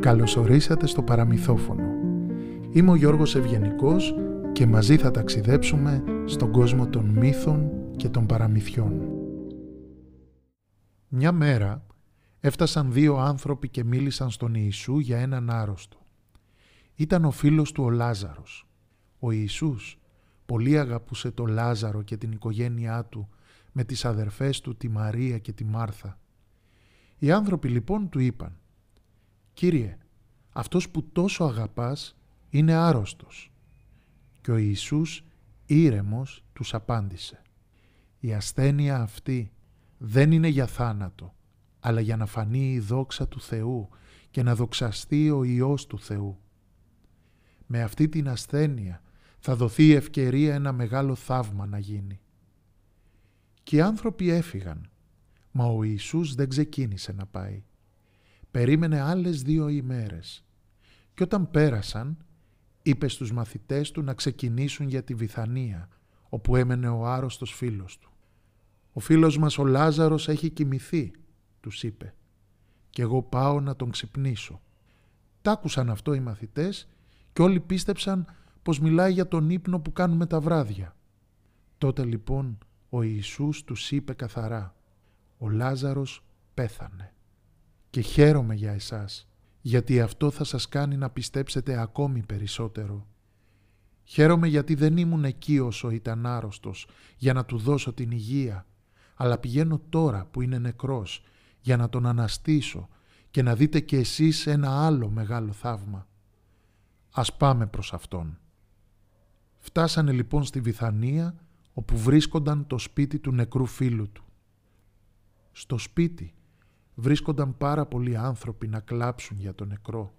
Καλωσορίσατε στο παραμυθόφωνο. Είμαι ο Γιώργος Ευγενικός και μαζί θα ταξιδέψουμε στον κόσμο των μύθων και των παραμυθιών. Μια μέρα έφτασαν δύο άνθρωποι και μίλησαν στον Ιησού για έναν άρρωστο. Ήταν ο φίλος του ο Λάζαρος. Ο Ιησούς πολύ αγαπούσε το Λάζαρο και την οικογένειά του με τις αδερφές του τη Μαρία και τη Μάρθα. Οι άνθρωποι λοιπόν του είπαν «Κύριε, αυτός που τόσο αγαπάς είναι άρρωστος». Και ο Ιησούς ήρεμος τους απάντησε «Η ασθένεια αυτή δεν είναι για θάνατο, αλλά για να φανεί η δόξα του Θεού και να δοξαστεί ο Υιός του Θεού. Με αυτή την ασθένεια θα δοθεί η ευκαιρία ένα μεγάλο θαύμα να γίνει. Και οι άνθρωποι έφυγαν, μα ο Ιησούς δεν ξεκίνησε να πάει. Περίμενε άλλες δύο ημέρες και όταν πέρασαν είπε στους μαθητές του να ξεκινήσουν για τη Βιθανία όπου έμενε ο άρρωστος φίλος του. «Ο φίλος μας ο Λάζαρος έχει κοιμηθεί», τους είπε, «και εγώ πάω να τον ξυπνήσω». Τ' άκουσαν αυτό οι μαθητές και όλοι πίστεψαν πως μιλάει για τον ύπνο που κάνουμε τα βράδια. Τότε λοιπόν ο Ιησούς τους είπε καθαρά «Ο Λάζαρος πέθανε και χαίρομαι για εσάς, γιατί αυτό θα σας κάνει να πιστέψετε ακόμη περισσότερο. Χαίρομαι γιατί δεν ήμουν εκεί όσο ήταν άρρωστος για να του δώσω την υγεία, αλλά πηγαίνω τώρα που είναι νεκρός για να τον αναστήσω και να δείτε κι εσείς ένα άλλο μεγάλο θαύμα. Ας πάμε προς Αυτόν. Φτάσανε λοιπόν στη Βιθανία όπου βρίσκονταν το σπίτι του νεκρού φίλου του. Στο σπίτι βρίσκονταν πάρα πολλοί άνθρωποι να κλάψουν για τον νεκρό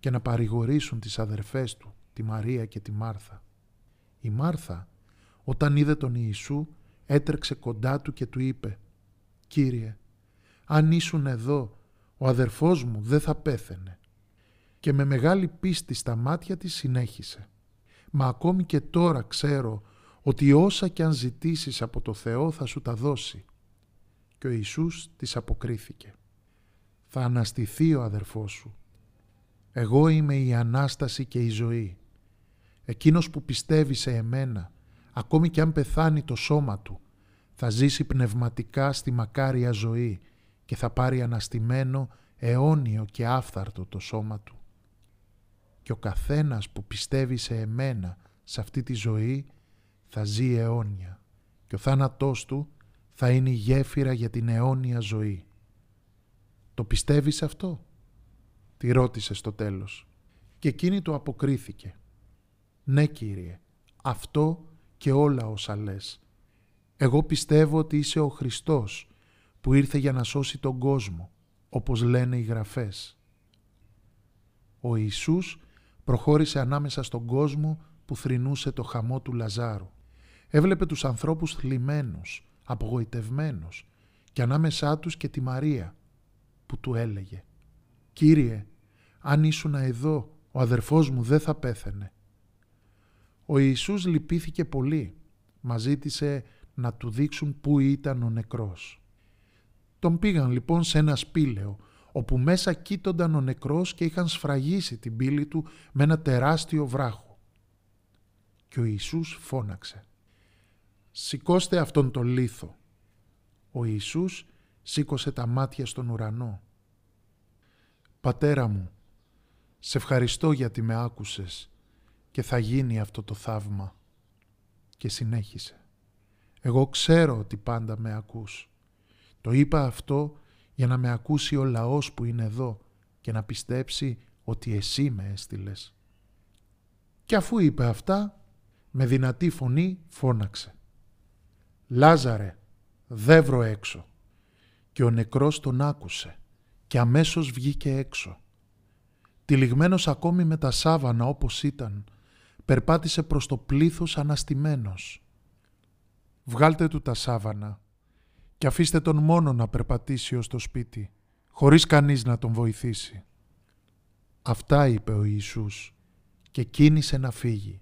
και να παρηγορήσουν τις αδερφές του, τη Μαρία και τη Μάρθα. Η Μάρθα όταν είδε τον Ιησού έτρεξε κοντά του και του είπε «Κύριε, αν ήσουν εδώ, ο αδερφός μου δεν θα πέθαινε». Και με μεγάλη πίστη στα μάτια της συνέχισε «Μα ακόμη και τώρα ξέρω ότι όσα κι αν ζητήσεις από το Θεό θα σου τα δώσει». Και ο Ιησούς της αποκρίθηκε «Θα αναστηθεί ο αδερφός σου. Εγώ είμαι η Ανάσταση και η ζωή. Εκείνος που πιστεύει σε εμένα ακόμη και αν πεθάνει το σώμα του, θα ζήσει πνευματικά στη μακάρια ζωή και θα πάρει αναστημένο αιώνιο και άφθαρτο το σώμα του. Και ο καθένας που πιστεύει σε εμένα σε αυτή τη ζωή θα ζει αιώνια και ο θάνατός του θα είναι η γέφυρα για την αιώνια ζωή. Το πιστεύεις αυτό; Τη ρώτησε στο τέλος και εκείνη το αποκρίθηκε. Ναι Κύριε, αυτό και όλα όσα λες. Εγώ πιστεύω ότι είσαι ο Χριστός που ήρθε για να σώσει τον κόσμο, όπως λένε οι γραφές. Ο Ιησούς προχώρησε ανάμεσα στον κόσμο που θρυνούσε το χαμό του Λαζάρου. Έβλεπε τους ανθρώπους θλιμμένους, απογοητευμένους και ανάμεσά τους και τη Μαρία που του έλεγε «Κύριε, αν ήσουν εδώ, ο αδερφός μου δεν θα πέθαινε». Ο Ιησούς λυπήθηκε πολύ. Μας ζήτησε να του δείξουν πού ήταν ο νεκρός. Τον πήγαν λοιπόν σε ένα σπήλαιο, όπου μέσα κοίτονταν ο νεκρός και είχαν σφραγίσει την πύλη του με ένα τεράστιο βράχο. Και ο Ιησούς φώναξε «Σηκώστε αυτόν τον λίθο». Ο Ιησούς σήκωσε τα μάτια στον ουρανό. «Πατέρα μου, σε ευχαριστώ γιατί με άκουσες και θα γίνει αυτό το θαύμα. Και συνέχισε. Εγώ ξέρω ότι πάντα με ακούς. Το είπα αυτό για να με ακούσει ο λαός που είναι εδώ και να πιστέψει ότι εσύ με έστειλες. Και αφού είπε αυτά, με δυνατή φωνή φώναξε. «Λάζαρε, δεύρο έξω». Και ο νεκρός τον άκουσε και αμέσως βγήκε έξω. Τυλιγμένος ακόμη με τα σάβανα όπως ήταν, περπάτησε προς το πλήθος αναστημένος. «Βγάλτε του τα σάβανα και αφήστε τον μόνο να περπατήσει ως το σπίτι, χωρίς κανείς να τον βοηθήσει». Αυτά είπε ο Ιησούς και κίνησε να φύγει.